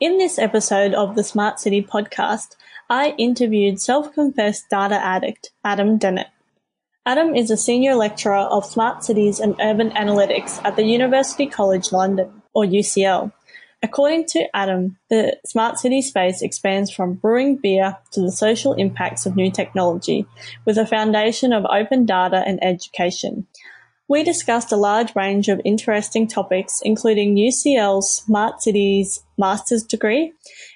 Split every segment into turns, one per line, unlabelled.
In this episode of the Smart City podcast, I interviewed self-confessed data addict Adam Dennett. Adam is a senior lecturer of smart cities and urban analytics at the University College London, or UCL. According to Adam, the smart city space expands from brewing beer to the social impacts of new technology, with a foundation of open data and education. We discussed a large range of interesting topics, including UCL's Smart Cities Master's degree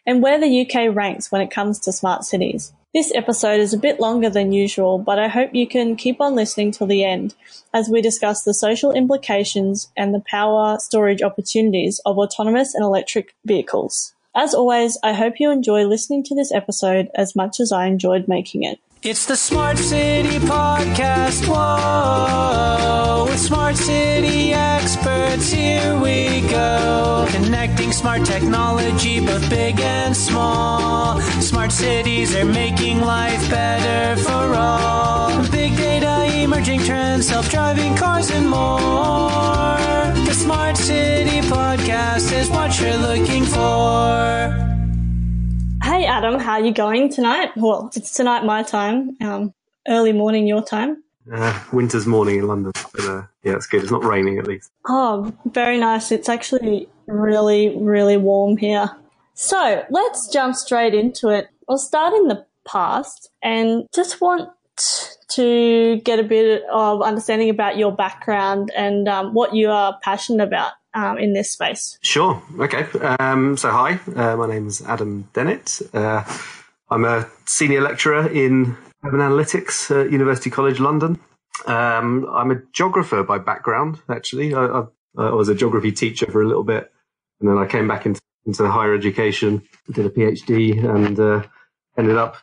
and where the UK ranks when it comes to smart cities. This episode is a bit longer than usual, but I hope you can keep on listening till the end as we discuss the social implications and the power storage opportunities of autonomous and electric vehicles. As always, I hope you enjoy listening to this episode as much as I enjoyed making it.
It's the Smart City Podcast. Whoa, with Smart City experts, here we go. Connecting smart technology, both big and small. Smart cities are making life better for all. Big data, emerging trends, self driving cars, and more. The Smart City Podcast is what you're looking for.
Hey Adam, how are you going tonight? Well, it's tonight my time, um, early morning your time.
Uh, winter's morning in London, but uh, yeah, it's good. It's not raining at least.
Oh, very nice. It's actually really, really warm here. So let's jump straight into it. I'll start in the past and just want to get a bit of understanding about your background and um, what you are passionate about um, in this space.
Sure. Okay. Um, so, hi, uh, my name is Adam Dennett. Uh, I'm a senior lecturer in urban analytics at University College London. Um, I'm a geographer by background, actually. I, I, I, was a geography teacher for a little bit, and then I came back into, into higher education, did a PhD, and uh, ended up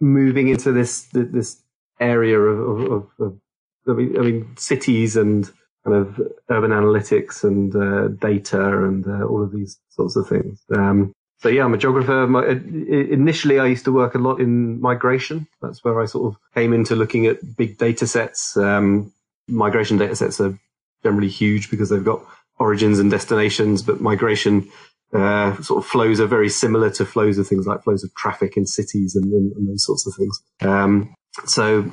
moving into this this area of, of, of, of I mean, cities and kind of urban analytics and uh, data and uh, all of these sorts of things. Um, so yeah, I'm a geographer. My, initially, I used to work a lot in migration. That's where I sort of came into looking at big data sets. Um, migration data sets are generally huge because they've got origins and destinations, but migration uh, sort of flows are very similar to flows of things like flows of traffic in cities and, and, and those sorts of things. Um, so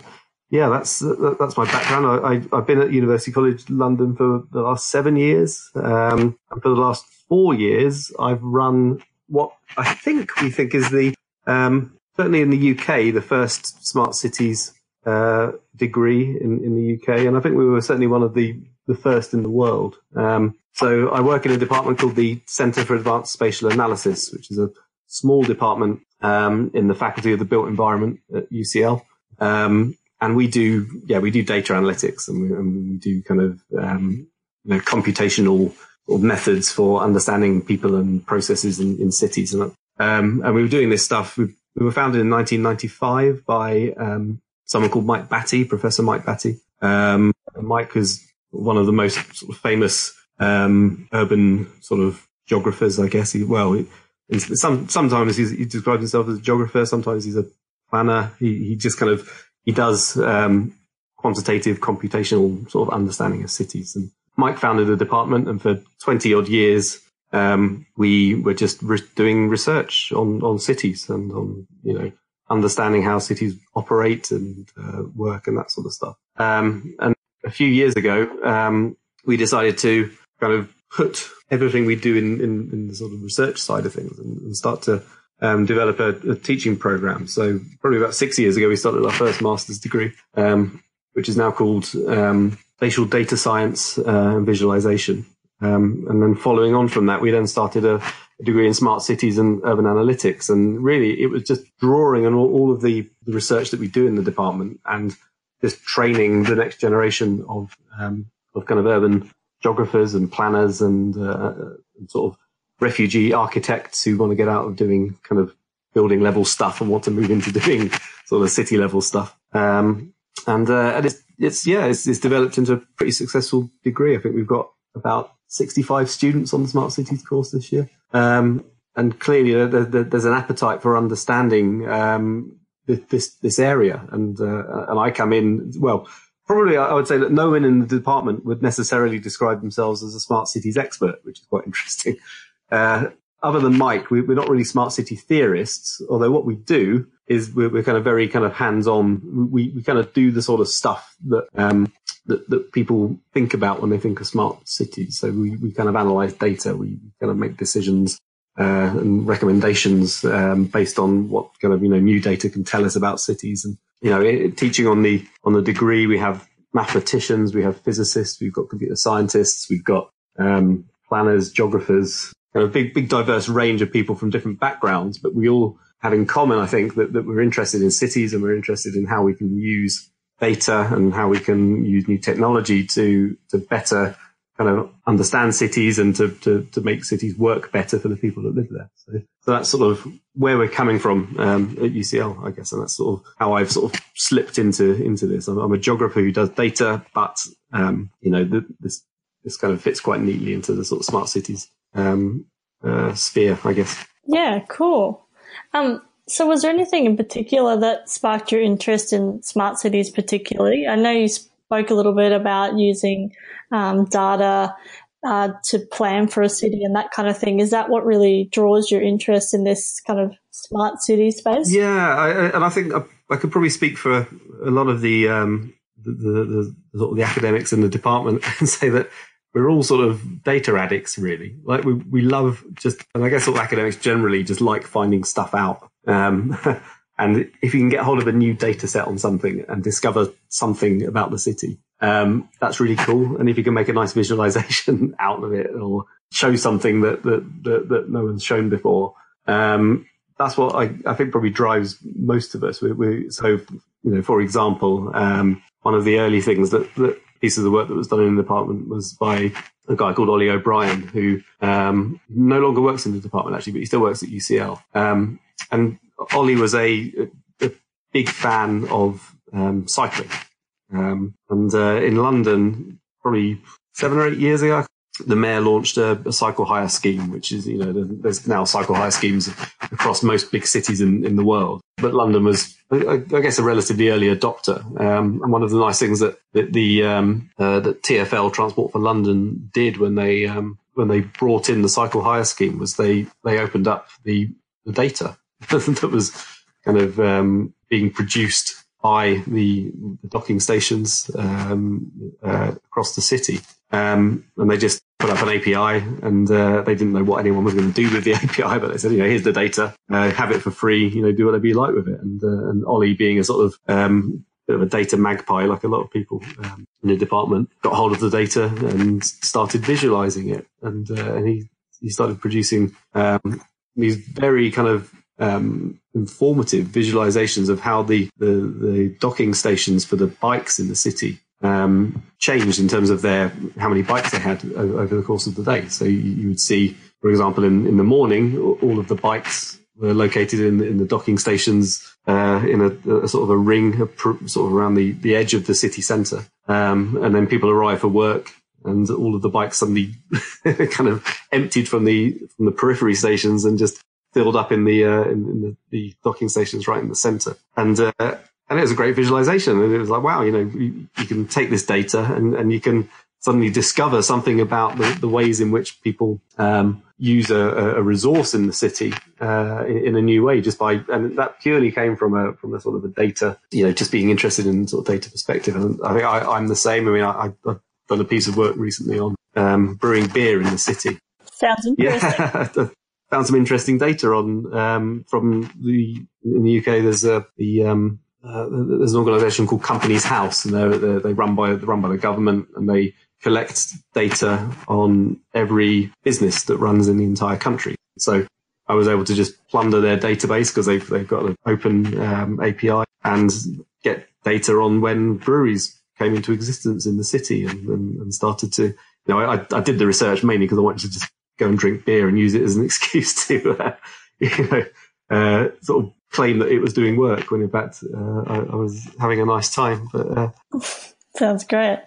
yeah, that's that's my background. I, have been at University College London for the last seven years, um, and for the last four years, I've run what I think we think is the um, certainly in the UK the first smart cities uh, degree in, in the UK, and I think we were certainly one of the the first in the world. Um, so I work in a department called the Centre for Advanced Spatial Analysis, which is a small department um, in the Faculty of the Built Environment at UCL. Um, and we do, yeah, we do data analytics and we, and we do kind of, um, you know, computational methods for understanding people and processes in, in cities. And, um, and we were doing this stuff. We, we were founded in 1995 by, um, someone called Mike Batty, Professor Mike Batty. Um, Mike is one of the most sort of famous, um, urban sort of geographers, I guess. He, well, he, some, sometimes he describes himself as a geographer. Sometimes he's a planner. He, he just kind of he does um, quantitative computational sort of understanding of cities. And Mike founded a department, and for twenty odd years, um, we were just re- doing research on on cities and on you know understanding how cities operate and uh, work and that sort of stuff. Um, and a few years ago, um, we decided to kind of put everything we do in, in, in the sort of research side of things and, and start to um, develop a, a, teaching program. So probably about six years ago, we started our first master's degree, um, which is now called um, Spatial Data Science uh, and Visualization. Um, and then following on from that, we then started a, a, degree in smart cities and urban analytics. And really, it was just drawing on all, all of the, the, research that we do in the department and just training the next generation of um, of kind of urban geographers and planners and, uh, and sort of refugee architects who want to get out of doing kind of building level stuff and want to move into doing sort of city level stuff. Um, and, uh, and it's, it's, yeah, it's, it's developed into a pretty successful degree. I think we've got about 65 students on the smart cities course this year. Um, and clearly there, there, there's an appetite for understanding, um, this, this area. And, uh, and I come in, well, probably I would say that no one in the department would necessarily describe themselves as a smart cities expert, which is quite interesting. Uh, other than Mike, we, are not really smart city theorists, although what we do is we're, we're kind of very kind of hands on. We, we kind of do the sort of stuff that, um, that, that people think about when they think of smart cities. So we, we kind of analyze data. We kind of make decisions uh, and recommendations um, based on what kind of you know new data can tell us about cities. And you know, it, teaching on the on the degree, we have mathematicians, we have physicists, we've got computer scientists, we've got um, planners, geographers, kind of big big diverse range of people from different backgrounds, but we all have in common, I think, that, that we're interested in cities and we're interested in how we can use data and how we can use new technology to to better kind of understand cities and to, to, to make cities work better for the people that live there. So, so that's sort of where we're coming from um, at UCL, I guess, and that's sort of how I've sort of slipped into into this. I'm, I'm a geographer who does data, but um, you know the, this this kind of fits quite neatly into the sort of smart cities um, uh, sphere, I guess.
Yeah, cool. Um, so, was there anything in particular that sparked your interest in smart cities, particularly? I know you spoke a little bit about using um, data uh, to plan for a city and that kind of thing. Is that what really draws your interest in this kind of smart city space?
Yeah, I, and I think I, I, could probably speak for a lot of the, um, the, the, the, the academics in the department and say that we're all sort of data addicts, really. Like we we love just, and I guess all academics generally just like finding stuff out. Um, and if you can get hold of a new data set on something and discover something about the city, um, that's really cool. And if you can make a nice visualization out of it or show something that, that, that, that no one's shown before, um, that's what I, I think probably drives most of us. We, we, so, you know, for example, um, one of the early things that, that piece of the work that was done in the department was by a guy called Ollie O'Brien, who um, no longer works in the department actually, but he still works at UCL. Um, and Ollie was a, a, big fan of um, cycling. Um, and uh, in London, probably seven or eight years ago, the mayor launched a, a, cycle hire scheme, which is, you know, there's now cycle hire schemes across most big cities in, in the world. But London was, I, guess, a relatively early adopter. Um, and one of the nice things that, that the um, uh, that TfL Transport for London did when they um, when they brought in the cycle hire scheme was they they opened up the, the data that was kind of um, being produced by the, the docking stations um, uh, across the city. Um, and they just put up an API and uh, they didn't know what anyone was going to do with the API, but they said, you know, here's the data, uh, have it for free, you know, do whatever you like with it. And, uh, and Ollie being a sort of, um, bit of a data magpie, like a lot of people um, in the department, got hold of the data and started visualizing it. And, uh, and he, he started producing, um, these very kind of um, informative visualizations of how the, the, the, docking stations for the bikes in the city um, changed in terms of their how many bikes they had over the course of the day. So you, you would see, for example, in, in the morning, all of the bikes were located in, in the docking stations uh, in a, a, sort of a ring, a pr- sort of around the, the edge of the city centre. Um, and then people arrive for work and all of the bikes suddenly kind of emptied from the from the periphery stations and just filled up in the uh, in, in the, the, docking stations right in the center, and uh, and it was a great visualization. And it was like, wow, you know, you, you can take this data and and you can suddenly discover something about the, the ways in which people um, use a, a, resource in the city uh, in, in, a new way, just by and that purely came from a from a sort of a data, you know, just being interested in sort of data perspective. And I think I, am the same. I mean, I, have done a piece of work recently on um, brewing beer in the city.
Sounds interesting.
Yeah, found some interesting data on um, from the in the UK. There's a the um, uh, there's an organisation called Companies House, and they're, they're, they run by run by the government, and they collect data on every business that runs in the entire country. So I was able to just plunder their database because they've they've got an open um, API and get data on when breweries came into existence in the city and, and, and started to. You know, I, I did the research mainly because I wanted to just go and drink beer and use it as an excuse to, uh, you know, uh, sort of claim that it was doing work when in fact uh, I, I, was having a nice time. But uh,
sounds great.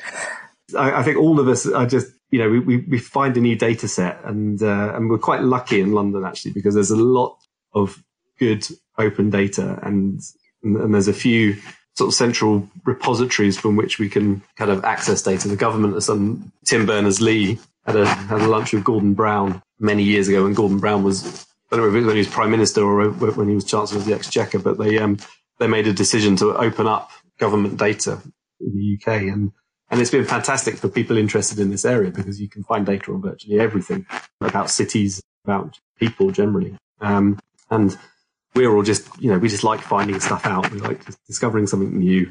I, I, think all of us are just, you know, we, we, we find a new data set and uh, and we're quite lucky in London actually because there's a lot of good open data and and there's a few sort of central repositories from which we can kind of access data. The government has done Tim Berners Lee had a had a lunch with Gordon Brown many years ago when Gordon Brown was I don't know if it was when he was prime minister or when he was chancellor of the exchequer, but they um, they made a decision to open up government data in the UK, and and it's been fantastic for people interested in this area because you can find data on virtually everything about cities, about people generally, um, and we're all just you know we just like finding stuff out. We like discovering something new.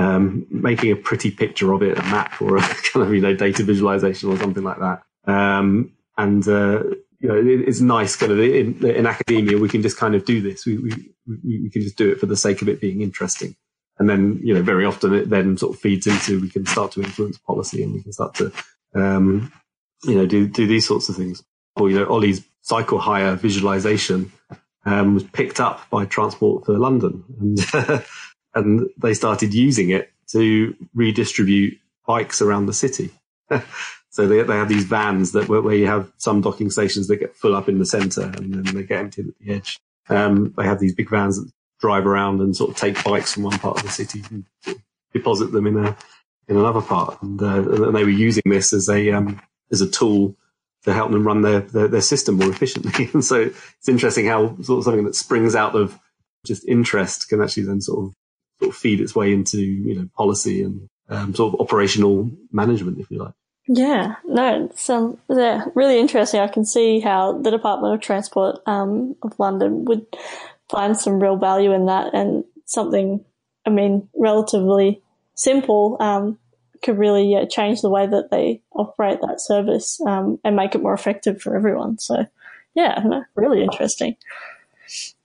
Um, making a pretty picture of it, a map or a kind of you know data visualization or something like that. Um, and uh, you know, it, it's nice kind of in, in, academia, we can just kind of do this. We, we, we, can just do it for the sake of it being interesting. And then, you know, very often it then sort of feeds into, we can start to influence policy and we can start to, um, you know, do, do these sorts of things. Or, you know, Ollie's cycle hire visualization, um, was picked up by Transport for London and, and they started using it to redistribute bikes around the city. So they, they have these vans that where, you have some docking stations that get full up in the center and then they get emptied at the edge. Um, they have these big vans that drive around and sort of take bikes from one part of the city and deposit them in a in another part. And, uh, and they were using this as a um, as a tool to help them run their, their, their system more efficiently. and so it's interesting how sort of something that springs out of just interest can actually then sort of sort of feed its way into you know policy and um, sort of operational management, if you like.
Yeah, no, it's um, yeah, really interesting. I can see how the Department of Transport um, of London would find some real value in that, and something, I mean, relatively simple um, could really yeah, change the way that they operate that service um, and make it more effective for everyone. So, yeah, no, really interesting.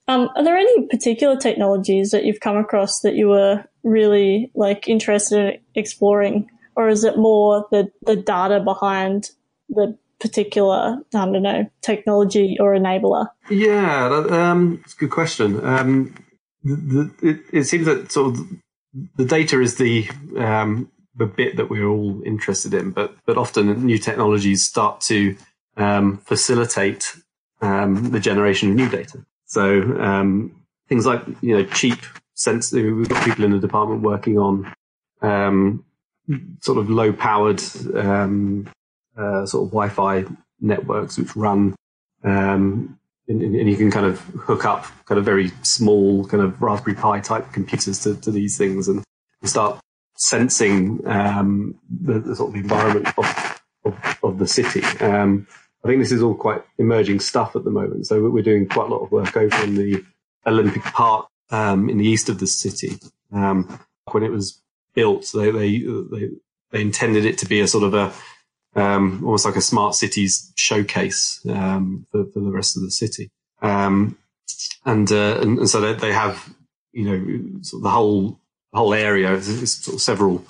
Um, are there any particular technologies that you've come across that you were really like interested in exploring or is it more the, the data behind the particular, I don't know, technology or enabler?
Yeah, that, um, it's a good question. Um, the, it, it, seems that sort of the data is the um, the bit that we're all interested in, but but often new technologies start to um, facilitate um, the generation of new data. So um, things like you know cheap sense. We've got people in the department working on um, sort of low powered um, uh, sort of Wi-Fi networks which run, um, and, and, you can kind of hook up kind of very small kind of Raspberry Pi type computers to, to these things and start sensing um, the, the, sort of environment of, of, of the city. Um, I think this is all quite emerging stuff at the moment. So we're doing quite a lot of work over in the Olympic Park um, in the east of the city. Um, when it was built. They, they, they, they intended it to be a sort of a, um, almost like a smart cities showcase, um, for, for the rest of the city. Um, and, uh, and, and, so they, have, you know, sort of the whole, whole area is sort of several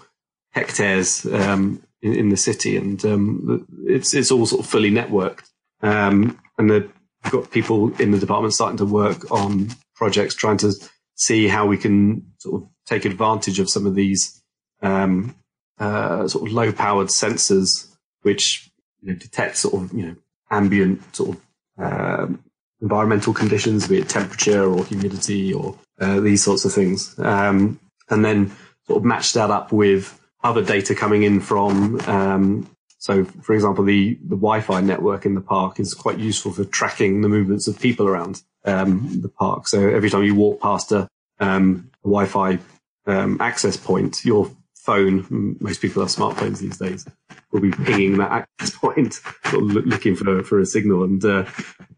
hectares, um, in, in, the city and, um, it's, it's all sort of fully networked. Um, and they've got people in the department starting to work on projects trying to see how we can sort of take advantage of some of these um, uh, sort of low powered sensors which you know, detect sort of you know ambient sort of um, environmental conditions, be it temperature or humidity or uh, these sorts of things, um, and then sort of match that up with other data coming in from. Um, so, for example, the, the Wi-Fi network in the park is quite useful for tracking the movements of people around um, the park. So every time you walk past a, um, Wi-Fi um, access point, your phone, most people have smartphones these days, will be pinging that access point, sort of looking for, for a signal. And uh,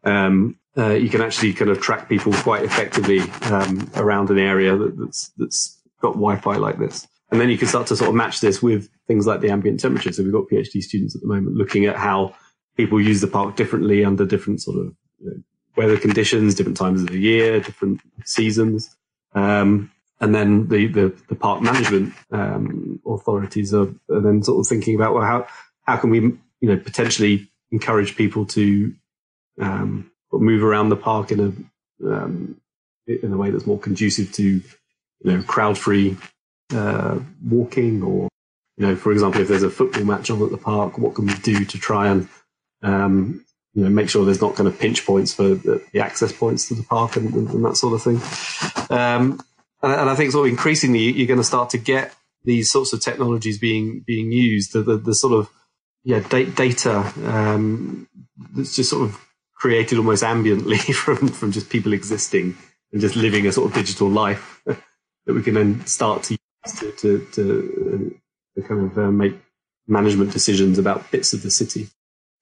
um, uh, you can actually kind of track people quite effectively um, around an area that, that's, that's got Wi-Fi like this. And then you can start to sort of match this with things like the ambient temperature. So we've got PhD students at the moment looking at how people use the park differently under different sort of you know, weather conditions, different times of the year, different seasons. Um, and then the, the, the park management um, authorities are, are, then sort of thinking about well how how can we you know potentially encourage people to um, move around the park in a um, in a way that's more conducive to you know crowd free uh, walking or you know for example if there's a football match on at the park what can we do to try and um, you know make sure there's not kind of pinch points for the, the access points to the park and, and, and that sort of thing um, and, and I think sort of increasingly you're going to start to get these sorts of technologies being being used. The, the, the sort of yeah da- data um, that's just sort of created almost ambiently from from just people existing and just living a sort of digital life that we can then start to to to, to, uh, to kind of uh, make management decisions about bits of the city.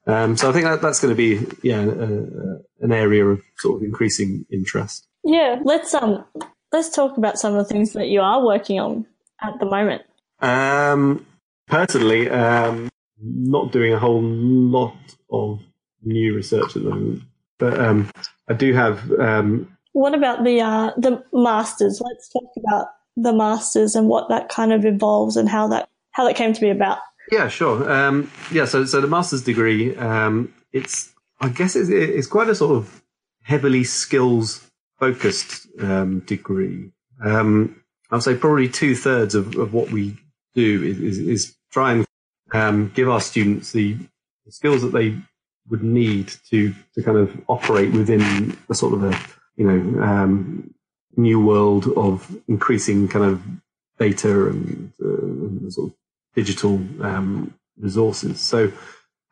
Um, so I think that, that's going to be yeah an area of sort of increasing interest.
Yeah, let's um let's talk about some of the things that you are working on at the moment.
Um, personally, um, not doing a whole lot of new research at the moment, but um, I do have. Um,
what about the uh, the masters? Let's talk about the masters and what that kind of involves and how that how that came to be about.
Yeah, sure. Um, yeah, so so the master's degree, um, it's I guess it's, it's quite a sort of heavily skills focused um, degree. Um, I'd say probably two thirds of, of what we do is, is, try and um, give our students the, the skills that they would need to to kind of operate within a sort of a you know um, new world of increasing kind of data and, uh, sort of digital um, resources. So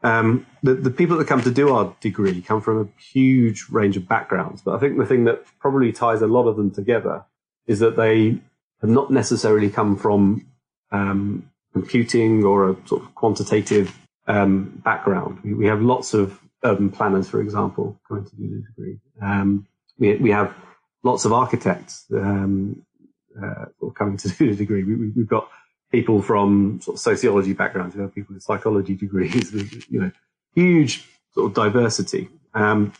um, the, the people that come to do our degree come from a huge range of backgrounds. But I think the thing that probably ties a lot of them together is that they have not necessarily come from um, computing or a sort of quantitative um, background. We, we, have lots of urban planners, for example, coming to do the degree. Um, we, we have lots of architects um, uh, coming to do the degree. We, have got people from sort of sociology backgrounds, we have people with psychology degrees, you know, huge sort of diversity. Um,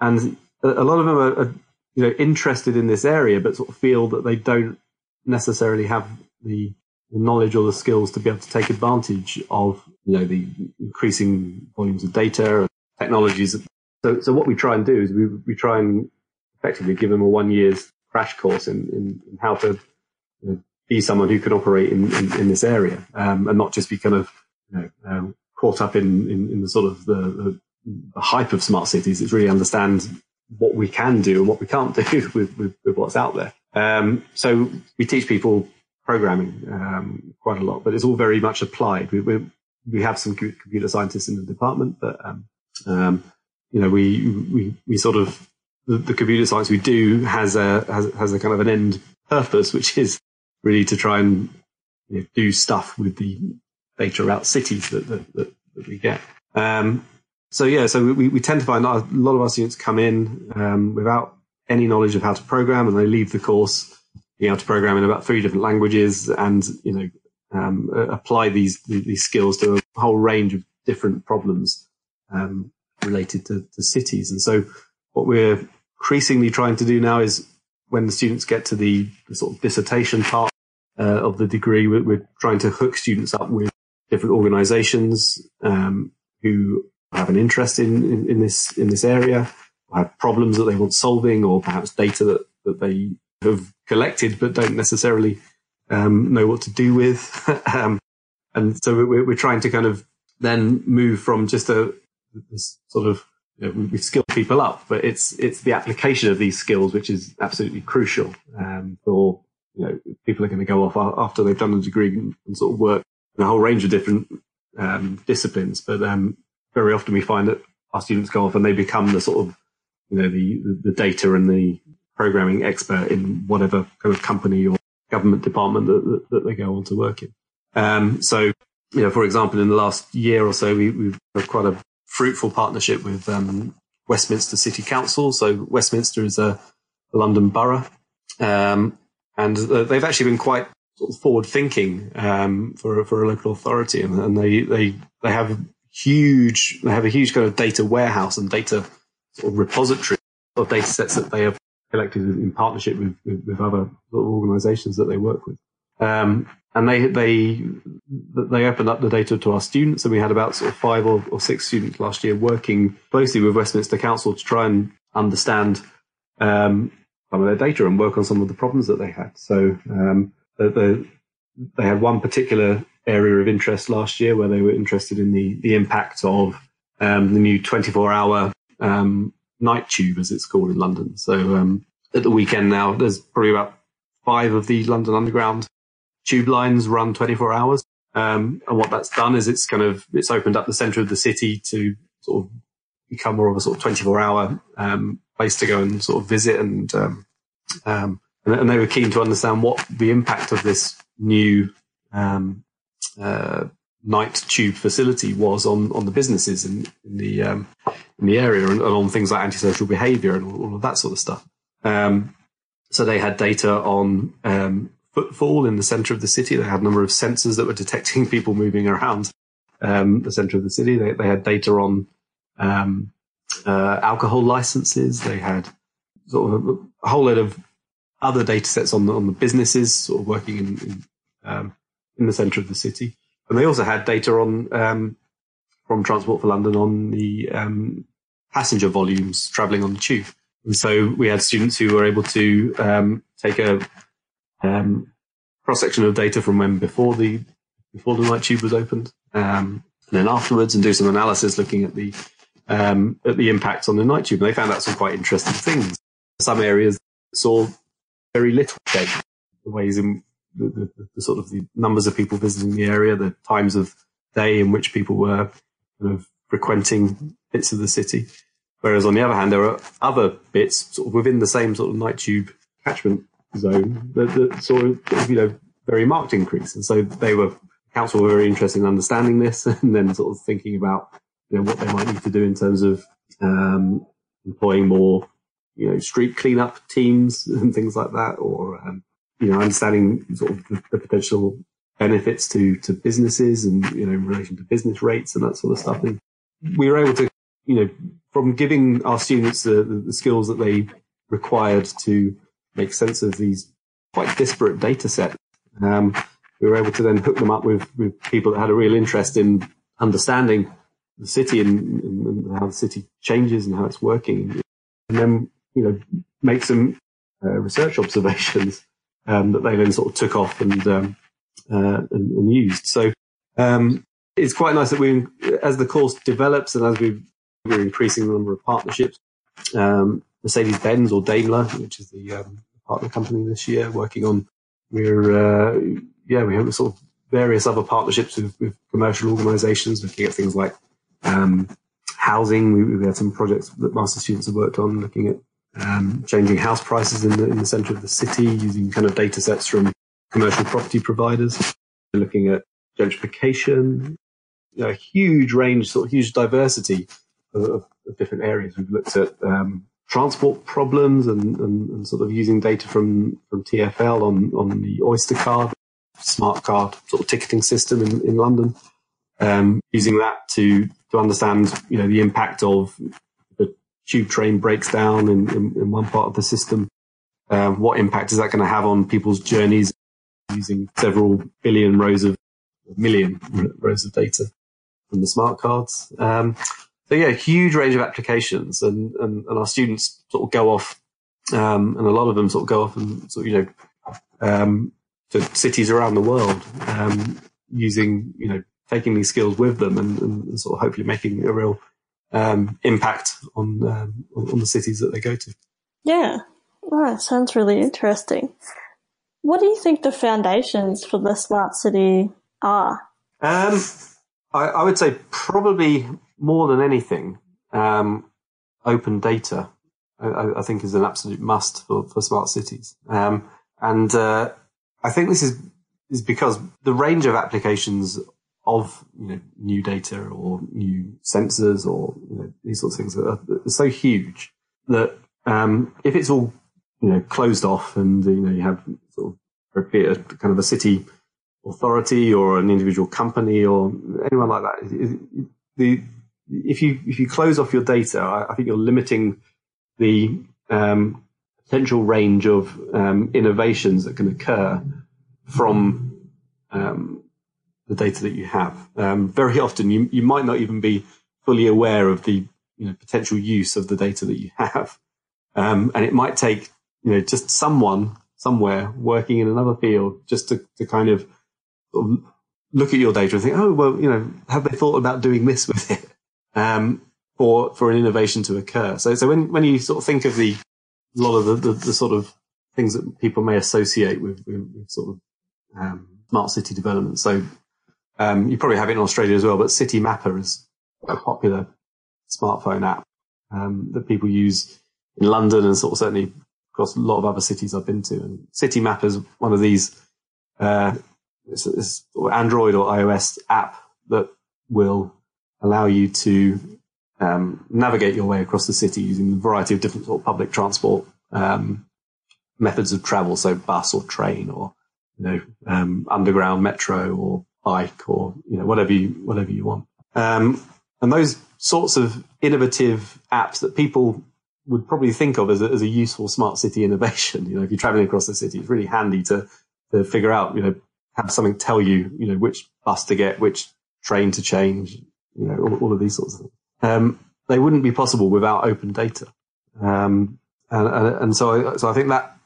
and a, lot of them are, are, you know, interested in this area, but sort of feel that they don't necessarily have the, the knowledge or the skills to be able to take advantage of, you know, the increasing volumes of data and technologies. So, so what we try and do is we, we try and effectively give them a one year's crash course in, in, in how to you know, be someone who can operate in, in, in this area um, and not just be kind of you know, um, caught up in, in, the sort of the, the, the, hype of smart cities. It's really understand what we can do and what we can't do with, with, with what's out there. Um, so we teach people programming um, quite a lot, but it's all very much applied. We, we, we have some computer scientists in the department, but um, um, you know we, we we sort of the, the computer science we do has a has, has a kind of an end purpose, which is really to try and you know, do stuff with the data about cities that, that, that, that we get. Um, so yeah, so we, we tend to find a lot of our students come in um, without any knowledge of how to program, and they leave the course being able to program in about three different languages, and you know um, apply these these skills to a whole range of different problems um, related to, to cities. And so, what we're increasingly trying to do now is when the students get to the, the sort of dissertation part uh, of the degree, we're, we're, trying to hook students up with different organisations um, who have an interest in, in, in, this in this area, have problems that they want solving, or perhaps data that, that they have collected but don't necessarily um, know what to do with. um, and so we're, we're, trying to kind of then move from just a sort of we skill people up, but it's it's the application of these skills which is absolutely crucial um, for you know people are going to go off after they've done a degree and, and sort of work in a whole range of different um, disciplines. But um, very often we find that our students go off and they become the sort of you know the the data and the programming expert in whatever kind of company or government department that, that, that they go on to work in. Um, so, you know, for example, in the last year or so, we, we've had quite a fruitful partnership with um, Westminster City Council. So Westminster is a, a London borough, um, and they've actually been quite sort of forward thinking um, for for a local authority, and, and, they they they have huge they have a huge kind of data warehouse and data sort of repository of data sets that they have collected in partnership with, with, with other sort of organisations that they work with. Um, and they they they opened up the data to our students, and we had about sort of five or, or six students last year working closely with Westminster Council to try and understand um, some of their data and work on some of the problems that they had. So um, the, the, they had one particular area of interest last year where they were interested in the the impact of um, the new 24 hour um, night tube, as it's called in London. So um, at the weekend now, there's probably about five of the London Underground tube lines run 24 hours. Um, and what that's done is it's kind of, it's opened up the center of the city to sort of become more of a sort of 24 hour, um, place to go and sort of visit and, um, um, and, and, they were keen to understand what the impact of this new, um, uh, night tube facility was on, on the businesses in, in the, um, in the area and, and, on things like antisocial behavior and all, all of that sort of stuff. Um, so they had data on, footfall in the center of the city. They had a number of sensors that were detecting people moving around um, the center of the city. They, they had data on um, uh, alcohol licenses. They had sort of a, whole lot of other data sets on the, on the businesses sort of working in, in, um, in the center of the city. And they also had data on um, from Transport for London on the um, passenger volumes traveling on the tube. And so we had students who were able to um, take a um, cross section of data from when before the before the night tube was opened, um, and then afterwards, and do some analysis looking at the um, at the impact on the night tube. And they found out some quite interesting things. Some areas saw very little change. The ways in the, the, the, sort of the numbers of people visiting the area, the times of day in which people were kind of frequenting bits of the city. Whereas on the other hand, there are other bits sort of within the same sort of night tube catchment zone that, saw you know very marked increase, and so they were council were very interested in understanding this and then sort of thinking about you know what they might need to do in terms of um, employing more you know street cleanup teams and things like that, or um, you know understanding sort of the, the, potential benefits to to businesses and you know in relation to business rates and that sort of stuff. And we were able to you know from giving our students the, the skills that they required to make sense of these quite disparate data sets. Um, we were able to then hook them up with, with people that had a real interest in understanding the city and, and how the city changes and how it's working. And then, you know, make some uh, research observations um, that they then sort of took off and, um, uh, and, and, used. So um, it's quite nice that we, as the course develops and as we we're increasing the number of partnerships, um, Mercedes Benz or Daimler, which is the um, partner company this year, working on we're uh, yeah we have sort of various other partnerships with, with commercial organisations looking at things like um, housing. We, we, had some projects that master students have worked on looking at um, changing house prices in the in the centre of the city using kind of data sets from commercial property providers. Looking at gentrification, you know, a huge range, sort of huge diversity of, of different areas. We've looked at um, transport problems and, and, and, sort of using data from, from TFL on, on the Oyster card, smart card sort of ticketing system in, in London. Um, using that to, to understand, you know, the impact of the tube train breaks down in, in, in one part of the system. Uh, what impact is that going to have on people's journeys using several billion rows of, million rows of data from the smart cards? Um, so yeah, huge range of applications, and, and, and our students sort of go off, um, and a lot of them sort of go off and sort of you know um, to cities around the world um, using you know taking these skills with them and, and sort of hopefully making a real um, impact on, um, on the cities that they go to.
Yeah, that sounds really interesting. What do you think the foundations for the smart city are?
Um, I, I, would say probably more than anything, um, open data, I, I, think is an absolute must for, for smart cities. Um, and, uh, I think this is, is because the range of applications of, you know, new data or new sensors or, you know, these sorts of things are, are so huge that, um, if it's all, you know, closed off and, you know, you have sort of a kind of a city authority or an individual company or anyone like that, the, if you if you close off your data, I, I think you're limiting the um, potential range of um, innovations that can occur from um, the data that you have. Um, very often, you you might not even be fully aware of the you know, potential use of the data that you have, um, and it might take you know just someone somewhere working in another field just to, to kind of, look at your data and think, oh well, you know, have they thought about doing this with it? Um, for for an innovation to occur. So so when when you sort of think of the a lot of the, the, the sort of things that people may associate with, with, with sort of um, smart city development. So Um, you probably have it in Australia as well, but Citymapper is a popular smartphone app um, that people use in London and sort of certainly across a lot of other cities I've been to. And Citymapper is one of these uh, it's, it's Android or iOS app that will allow you to um, navigate your way across the city using a variety of different sort of public transport um, methods of travel, so bus or train or you know um, underground metro or bike or you know whatever you whatever you want. Um, and those sorts of innovative apps that people would probably think of as a, as a useful smart city innovation. You know, if you're traveling across the city, it's really handy to to figure out you know have something tell you you know which bus to get, which train to change, you know all, all of these sorts of things. Um, they wouldn't be possible without open data. Um, and, and, and, so, I, so I think that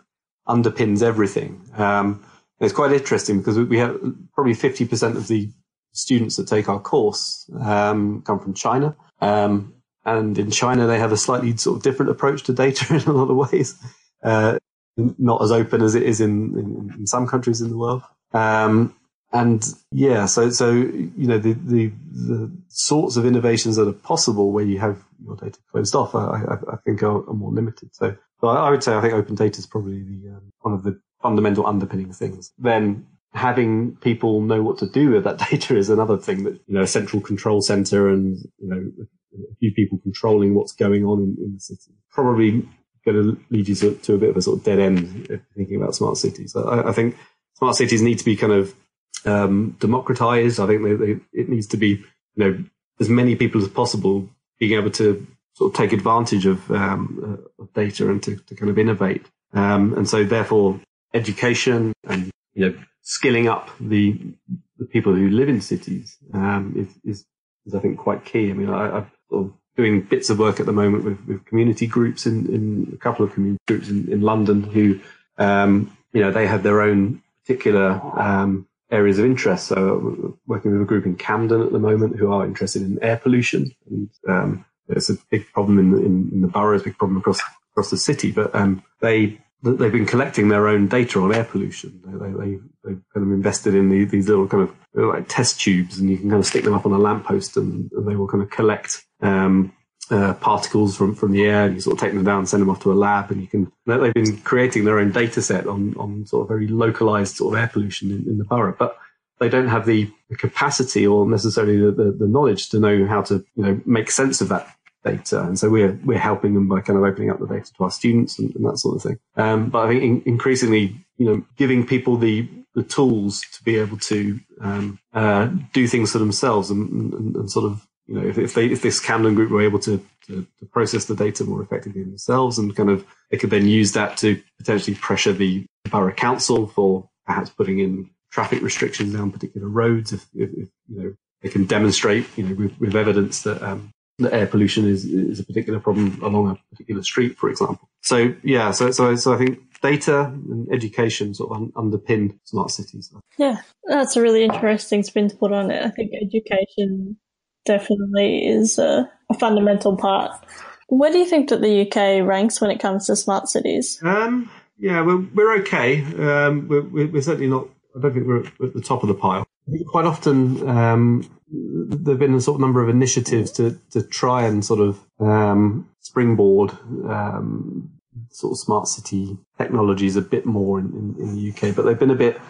underpins everything. Um, it's quite interesting because we have probably 50% of the students that take our course um, come from China. Um, and in China, they have a slightly sort of different approach to data in a lot of ways. Uh, not as open as it is in, in, in some countries in the world. Um, and yeah, so so you know the, the the sorts of innovations that are possible where you have your data closed off, I, I, think are, are, more limited. So, I, would say I think open data is probably the um, one of the fundamental underpinning things. Then having people know what to do with that data is another thing that you know a central control center and you know a few people controlling what's going on in, in the city probably going to lead you to, to, a bit of a sort of dead end if thinking about smart cities. I, I think smart cities need to be kind of um, democratized. I think they, they, it needs to be, you know, as many people as possible being able to sort of take advantage of, um, uh, of data and to, to, kind of innovate. Um, and so therefore education and, you know, skilling up the, the people who live in cities, um, is, is, is, I think quite key. I mean, I, I'm sort of doing bits of work at the moment with, with community groups in, in a couple of community groups in, in London who, um, you know, they have their own particular, um, areas of interest. So working with a group in Camden at the moment who are interested in air pollution. And um, it's a big problem in the, in, in the borough, it's a big problem across across the city. But um, they they've been collecting their own data on air pollution. They, they, they, have kind of invested in the, these little kind of like test tubes, and you can kind of stick them up on a lamppost, and, and they will kind of collect um, uh, particles from, from the air and you sort of take them down send them off to a lab and you can they've been creating their own data set on, on sort of very localized sort of air pollution in, in the borough but they don't have the, capacity or necessarily the, the, the, knowledge to know how to you know make sense of that data. And so we're we're helping them by kind of opening up the data to our students and, and that sort of thing. Um, but I think in, increasingly you know giving people the the tools to be able to um, uh, do things for themselves and, and, and sort of you know, if, if they if this Camden group were able to, to, to process the data more effectively themselves, and kind of they could then use that to potentially pressure the borough council for perhaps putting in traffic restrictions down particular roads, if, if, if you know they can demonstrate, you know, with, with evidence that um, that air pollution is is a particular problem along a particular street, for example. So yeah, so so so I think data and education sort of un- underpin smart cities.
Yeah, that's a really interesting spin to put on it. I think education definitely is a, a, fundamental part. Where do you think that the UK ranks when it comes to smart cities?
Um, yeah, we're, we're okay. Um, we're, we're, certainly not, I don't think we're at the top of the pile. Quite often, um, there have been a sort of number of initiatives to, to try and sort of um, springboard um, sort of smart city technologies a bit more in, in, in the UK, but they've been a bit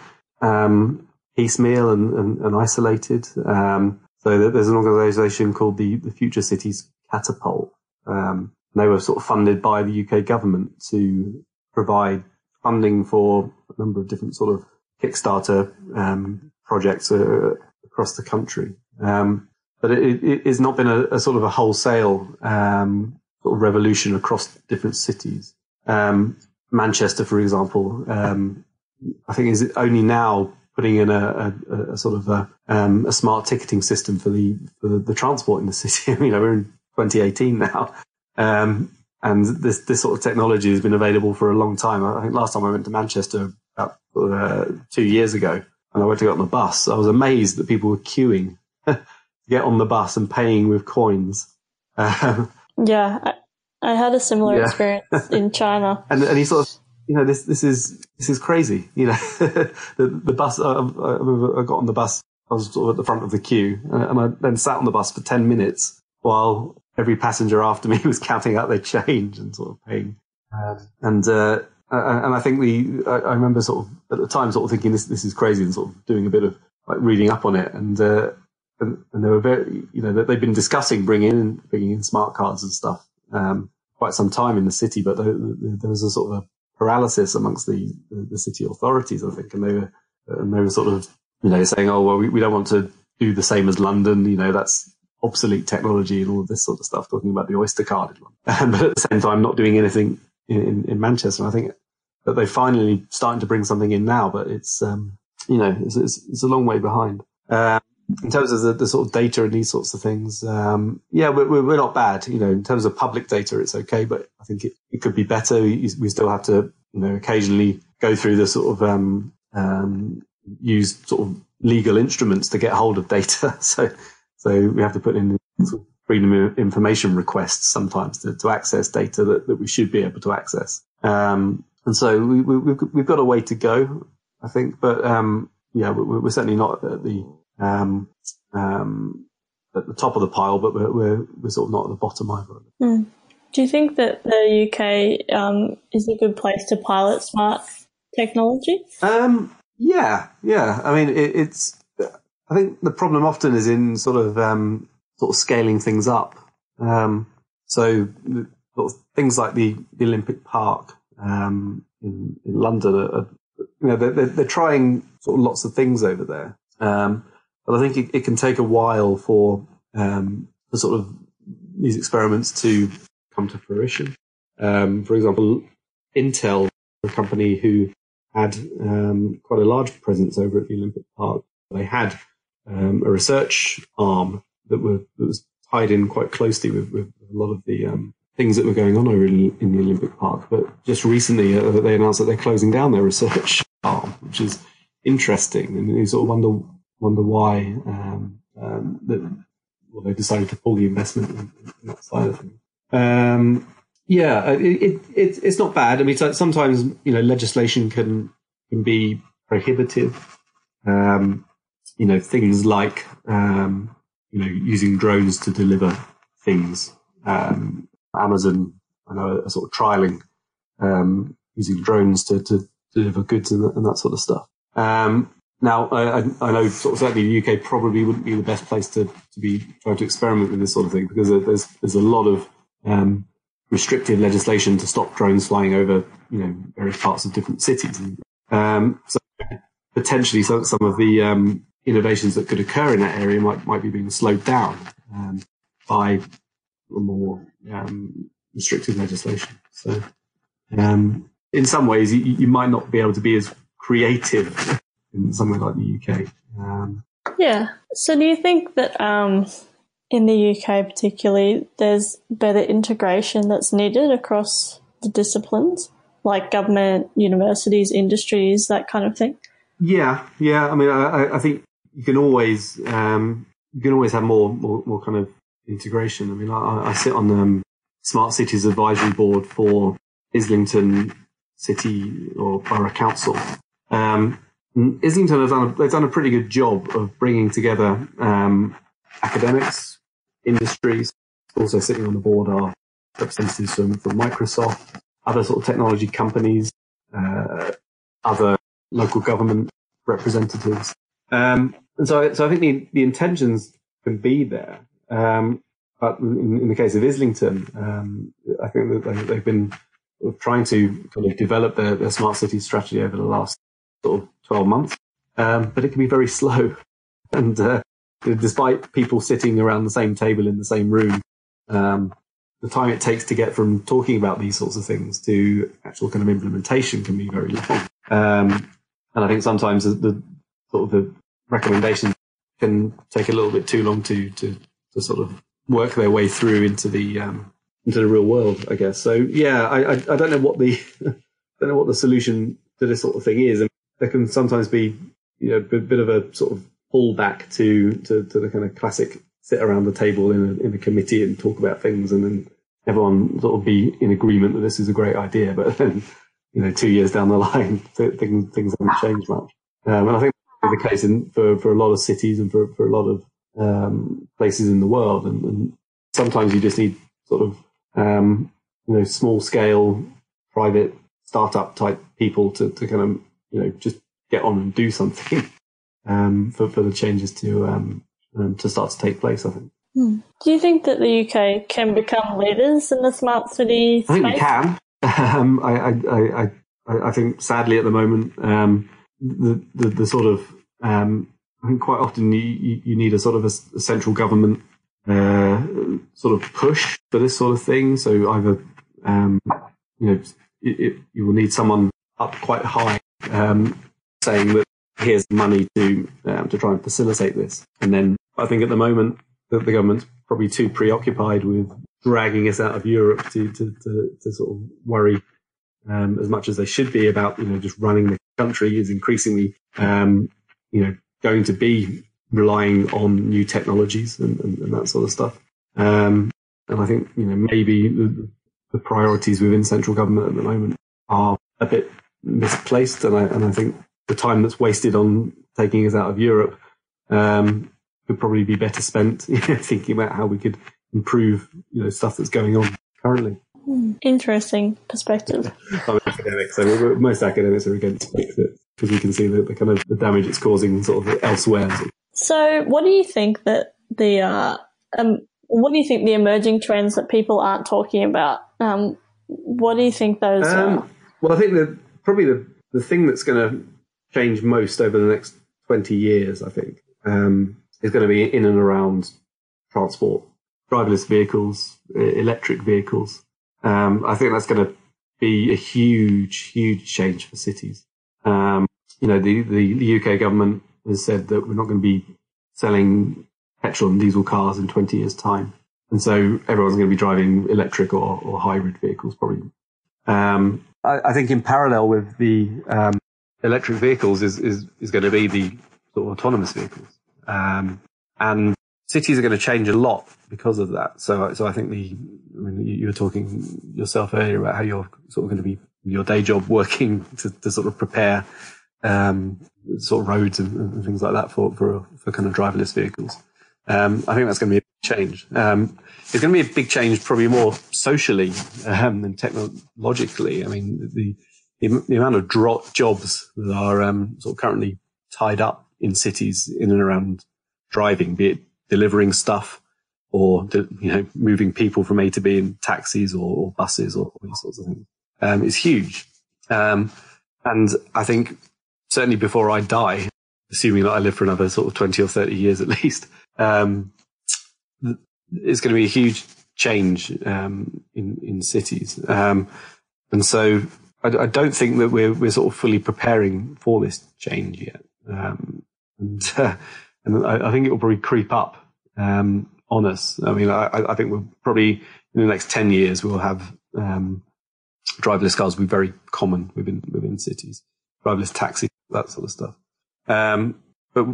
um, piecemeal and, and, and isolated. Um, so there's an organisation called the, the Future Cities Catapult. Um, they were sort of funded by the UK government to provide funding for a number of different sort of Kickstarter um, projects uh, across the country. Um, but it, it, it's not been a, a, sort of a wholesale um, sort of revolution across different cities. Um, Manchester, for example, um, I think is only now putting in a, a, a sort of a, um, a, smart ticketing system for the for the transport in the city. you know, we're in 2018 now, um, and this this sort of technology has been available for a long time. I think last time I went to Manchester about uh, two years ago, and I went to get on the bus. I was amazed that people were queuing to get on the bus and paying with coins.
Um, yeah, I, I, had a similar yeah. experience in China,
and and he sort of you know, this this is this is crazy. You know, the the bus. I, I, got on the bus I was sort of at the front of the queue, uh, and I then sat on the bus for ten minutes while every passenger after me was counting out their change and sort of paying. Um, and uh, and I think the I, I, remember sort of at the time sort of thinking this this is crazy and sort of doing a bit of like reading up on it and. Uh, and, and they were very, you know, they've been discussing bringing in, bringing in smart cards and stuff, um, quite some time in the city, but there, there was a sort of a paralysis amongst the, the, city authorities, I think, and they were, and they were sort of, you know, saying, oh, well, we, we don't want to do the same as London, you know, that's obsolete technology and all this sort of stuff, talking about the Oyster card but at the same time, not doing anything in, in, in Manchester. And I think that they're finally starting to bring something in now, but it's, um, you know, it's, it's, it's a long way behind. Um, in terms of the, the, sort of data and these sorts of things, um, yeah, we're, we're not bad. You know, in terms of public data, it's okay, but I think it, it could be better. We, still have to, you know, occasionally go through the sort of, um, um, use sort of legal instruments to get hold of data. So, so we have to put in freedom of information requests sometimes to, to access data that, that we should be able to access. Um, and so we, we, we've, we've got a way to go, I think, but, um, yeah, we're, we're certainly not at the, um, um, at the top of the pile, but we're, we're, we're sort of not at the bottom either.
Mm. Do you think that the UK um, is a good place to pilot smart technology?
Um, yeah, yeah. I mean, it, it's. I think the problem often is in sort of um, sort of scaling things up. Um, so sort of things like the, the Olympic Park um, in, in London are, are you know, they're, they're, trying sort of lots of things over there. Um, but I think it, it can take a while for, um, for sort of these experiments to come to fruition. Um, for example, Intel, a company who had um, quite a large presence over at the Olympic Park, they had um, a research arm that, were, that, was tied in quite closely with, with a lot of the um, things that were going on over in, in the Olympic Park. But just recently, uh, they announced that they're closing down their research arm, which is interesting. And you sort of wonder wonder why um, um, that, well, they decided to pull the investment in, in that side of things. Um, yeah, uh, it, it, it, it's not bad. I mean, sometimes you know legislation can can be prohibitive. Um, you know, things like um, you know using drones to deliver things. Um, Amazon, I know, are sort of trialing um, using drones to, to deliver goods and, and that sort of stuff. Um, now, I, I know sort of certainly the UK probably wouldn't be the best place to, to be trying to experiment with this sort of thing because there's there's a lot of um, restrictive legislation to stop drones flying over you know various parts of different cities. Um, so potentially some, some of the um, innovations that could occur in that area might might be being slowed down um, by more um, restrictive legislation. So um, in some ways, you, you might not be able to be as creative in somewhere like the UK. Um,
yeah. So do you think that um, in the UK particularly, there's better integration that's needed across the disciplines, like government, universities, industries, that kind of thing?
Yeah, yeah. I mean, I, I think you can always um, you can always have more, more, more kind of integration. I mean, I, I sit on the um, Smart Cities Advisory Board for Islington City or Borough Council. Um, Islington have done a, they've done a pretty good job of bringing together um, academics, industries. Also sitting on the board are representatives from, from Microsoft, other sort of technology companies, uh, other local government representatives. Um, and so, so I think the, the intentions can be there. Um, but in, in, the case of Islington, um, I think that they've been trying to kind of develop their, their smart city strategy over the last sort of 12 months. Um, but it can be very slow. And uh, despite people sitting around the same table in the same room, um, the time it takes to get from talking about these sorts of things to actual kind of implementation can be very long. Um, and I think sometimes the, the, sort of the recommendations can take a little bit too long to, to, to sort of work their way through into the, um, into the real world, I guess. So yeah, I, I, I don't know what the, I don't know what the solution to this sort of thing is there can sometimes be you know a bit of a sort of pullback to, to, to the kind of classic sit around the table in a, in a committee and talk about things and then everyone sort of be in agreement that this is a great idea. But then, you know, two years down the line, things, things haven't changed much. Um, and I think the case in, for, for a lot of cities and for, for a lot of um, places in the world. And, and, sometimes you just need sort of, um, you know, small scale, private startup type people to, to kind of, you know, just get on and do something um, for, for the changes to, um, um, to start to take place, I think.
Hmm. Do you think that the UK can become leaders in the smart city
space? I think we can. Um, I, I, I, I, think sadly at the moment, um, the, the, the sort of um, I think quite often you, you need a sort of a, a central government uh, sort of push for this sort of thing. So either um, you know it, it, you will need someone up quite high um, saying that here's money to um, to try and facilitate this. And then I think at the moment that the government's probably too preoccupied with dragging us out of Europe to to, to, to sort of worry um, as much as they should be about you know just running the country is increasingly um, you know, going to be relying on new technologies and, and, and that sort of stuff. Um, and I think, you know, maybe the, the, priorities within central government at the moment are a bit misplaced. And I, and I think the time that's wasted on taking us out of Europe, um, could probably be better spent thinking about how we could improve, you know, stuff that's going on currently.
Interesting perspective.
I'm academic, so most academics are against Brexit because we can see the, the, kind of the damage it's causing sort of elsewhere.
So, what do you think that the uh, um, what do you think the emerging trends that people aren't talking about? Um, what do you think those um, are?
Well, I think that probably the the thing that's going to change most over the next twenty years, I think, um, is going to be in and around transport, driverless vehicles, electric vehicles. Um, I think that's going to be a huge, huge change for cities. Um, you know, the, the, the, UK government has said that we're not going to be selling petrol and diesel cars in 20 years' time. And so everyone's going to be driving electric or, or hybrid vehicles probably. Um, I, I, think in parallel with the um, electric vehicles is, is, is going to be the sort of autonomous vehicles. Um, and cities are going to change a lot because of that. So, so I think the, I mean, you were talking yourself earlier about how you're sort of going to be your day job working to, to sort of prepare um, sort of roads and, and, things like that for, for, for kind of driverless vehicles. Um, I think that's going to be change. Um, it's going to be a big change, probably more socially um, than technologically. I mean, the, the, the amount of dro- jobs that are um, sort of currently tied up in cities in and around driving, be it delivering stuff or you know moving people from A to B in taxis or, or buses or, or these sorts of things um, is huge. Um, and I think certainly before I die, assuming that I live for another sort of 20 or 30 years at least, um, it's going to be a huge change um, in, in cities. Um, and so I, I, don't think that we're, we're sort of fully preparing for this change yet. Um, and, uh, and I, I, think it will probably creep up um, on us. I mean, I, I, think we'll probably in the next 10 years, we'll have um, driverless cars will be very common within within cities. Driverless taxi, that sort of stuff. Um, but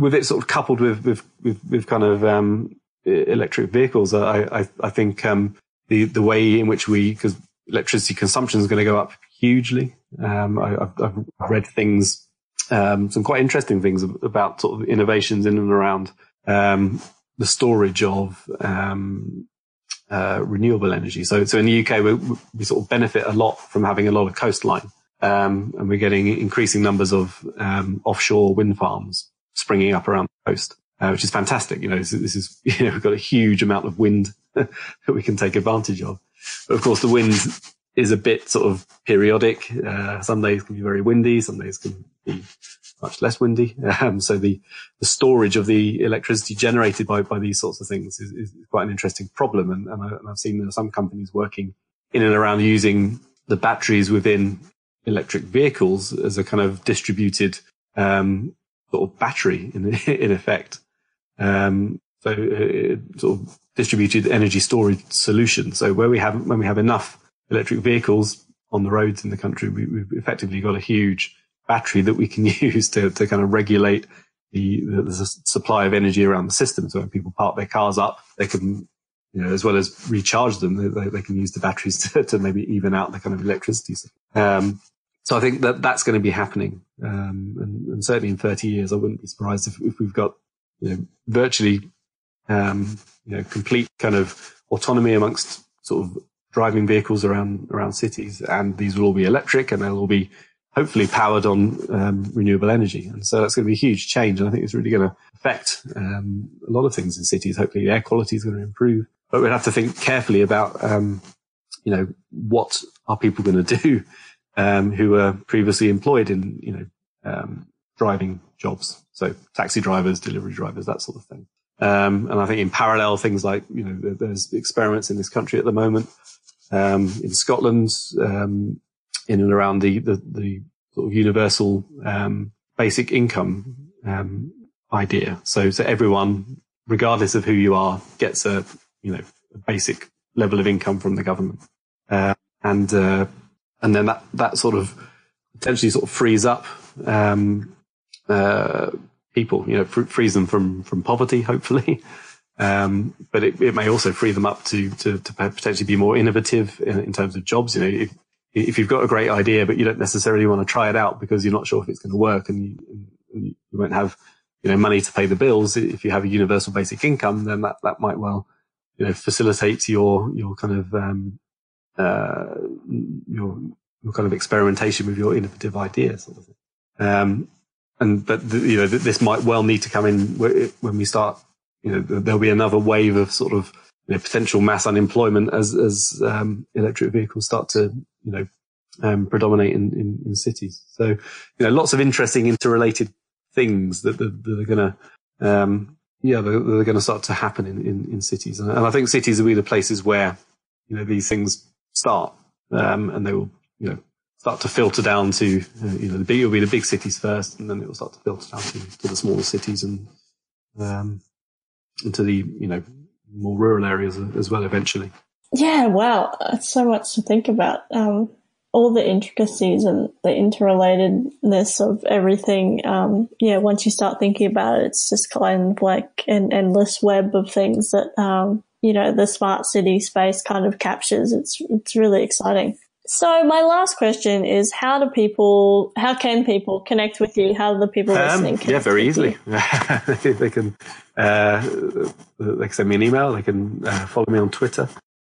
with it sort of coupled with with with, with kind of um, electric vehicles, I I, I think um, the the way in which we because electricity consumption is going to go up hugely. Um, I, have read things, um, some quite interesting things about sort of innovations in and around um, the storage of um, uh, renewable energy. So, so in the UK, we, we sort of benefit a lot from having a lot of coastline. Um, and we're getting increasing numbers of um, offshore wind farms springing up around the coast, uh, which is fantastic. You know, this, this, is you know we've got a huge amount of wind that we can take advantage of. But of course, the wind is a bit sort of periodic. Uh, some days can be very windy, some days can be much less windy. Um, so the, the storage of the electricity generated by, by these sorts of things is, is quite an interesting problem. And, and, I, have seen some companies working in and around using the batteries within electric vehicles as a kind of distributed um, sort of battery in, in effect. Um, so uh, sort of distributed energy storage solution. So where we have when we have enough electric vehicles on the roads in the country, we, have effectively got a huge battery that we can use to, to kind of regulate the, the, the, supply of energy around the system. So when people park their cars up, they can, you know, as well as recharge them, they, they can use the batteries to, to, maybe even out the kind of electricity. Um, so I think that that's going to be happening. Um, and, and, certainly in 30 years, I wouldn't be surprised if, if we've got, you know, virtually, um, you know, complete kind of autonomy amongst sort of driving vehicles around, around cities. And these will all be electric and they'll all be hopefully powered on um, renewable energy. And so that's going to be a huge change. And I think it's really going to affect um, a lot of things in cities. Hopefully the air quality is going to improve, but we'd have to think carefully about, um, you know, what are people going to do um, who were previously employed in, you know, um, driving jobs. So taxi drivers, delivery drivers, that sort of thing. Um, and I think in parallel, things like, you know, there's experiments in this country at the moment, um, in Scotland, um, in and around the, the, the sort of universal, um, basic income, um, idea. So, so everyone, regardless of who you are, gets a, you know, a basic level of income from the government. Uh, and, uh, and then that, that sort of potentially sort of frees up, um, uh, people, you know, frees them from, from poverty, hopefully. Um, but it, it, may also free them up to, to, to potentially be more innovative in, in, terms of jobs. You know, if, if you've got a great idea, but you don't necessarily want to try it out because you're not sure if it's going to work and you, and you won't have, you know, money to pay the bills. If you have a universal basic income, then that, that might well, you know, facilitate your, your kind of, um, uh, your, your kind of experimentation with your innovative ideas. Sort of um, and but the, you know this might well need to come in when we start. You know, there'll be another wave of sort of you know, potential mass unemployment as as um, electric vehicles start to you know um, predominate in, in, in, cities. So you know, lots of interesting interrelated things that, that, that are going to um, yeah they're, they're going to start to happen in, in, in cities, and, and, I think cities will be the places where you know these things start, um, and they will you know start to filter down to, uh, you know, the big, it'll be the big cities first, and then it will start to filter down to, to the smaller cities and, um, into the, you know, more rural areas as well eventually.
Yeah, wow. That's so much to think about. Um, all the intricacies and the interrelatedness of everything. Um, yeah, once you start thinking about it, it's just kind of like an endless web of things that, um, you know, the smart city space kind of captures. It's, it's really exciting. So my last question is: How do people? How can people connect with you? How do the people um, listening?
yeah, very easily. they can uh, they can send me an email. They can uh, follow me on Twitter.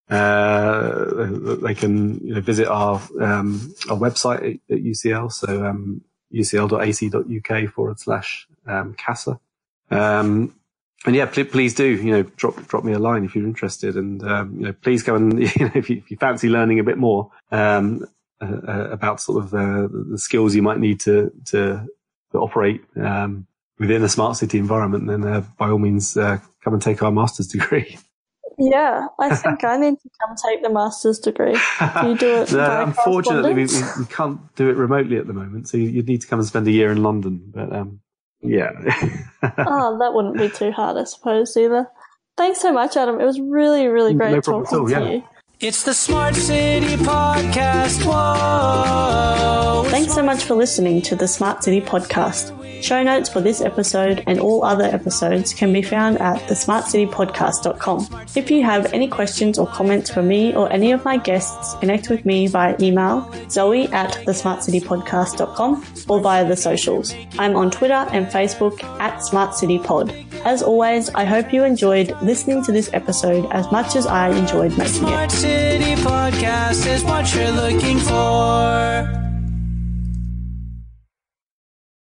Uh, they can you know, visit our um, our website at, at UCL. So um, ucl.ac.uk forward slash um, CASA. Um, and yeah, please, please, do, you know, drop, drop me a line if you're interested. And, um, you know, please go and, you know, if you, if you fancy learning a bit more, um, uh, uh, about sort of, uh, the skills you might need to, to, to operate, um, within a smart city environment, then, uh, by all means, uh, come and take our master's degree.
Yeah, I think I need to come take the master's degree. Do you do it? no,
unfortunately, we, we, can't do it remotely at the moment. So you'd need to come and spend a year in London. But um, yeah.
oh, that wouldn't be too hard, I suppose, either. Thanks so much, Adam. It was really, really great no talking all, to yeah. you.
It's the Smart City Podcast. Whoa!
Thanks so much for listening to the Smart City Podcast. Show notes for this episode and all other episodes can be found at thesmartcitypodcast.com. If you have any questions or comments for me or any of my guests, connect with me via email, zoe at thesmartcitypodcast.com or via the socials. I'm on Twitter and Facebook at smartcitypod. As always, I hope you enjoyed listening to this episode as much as I enjoyed making
it. City Podcast is what you're looking for.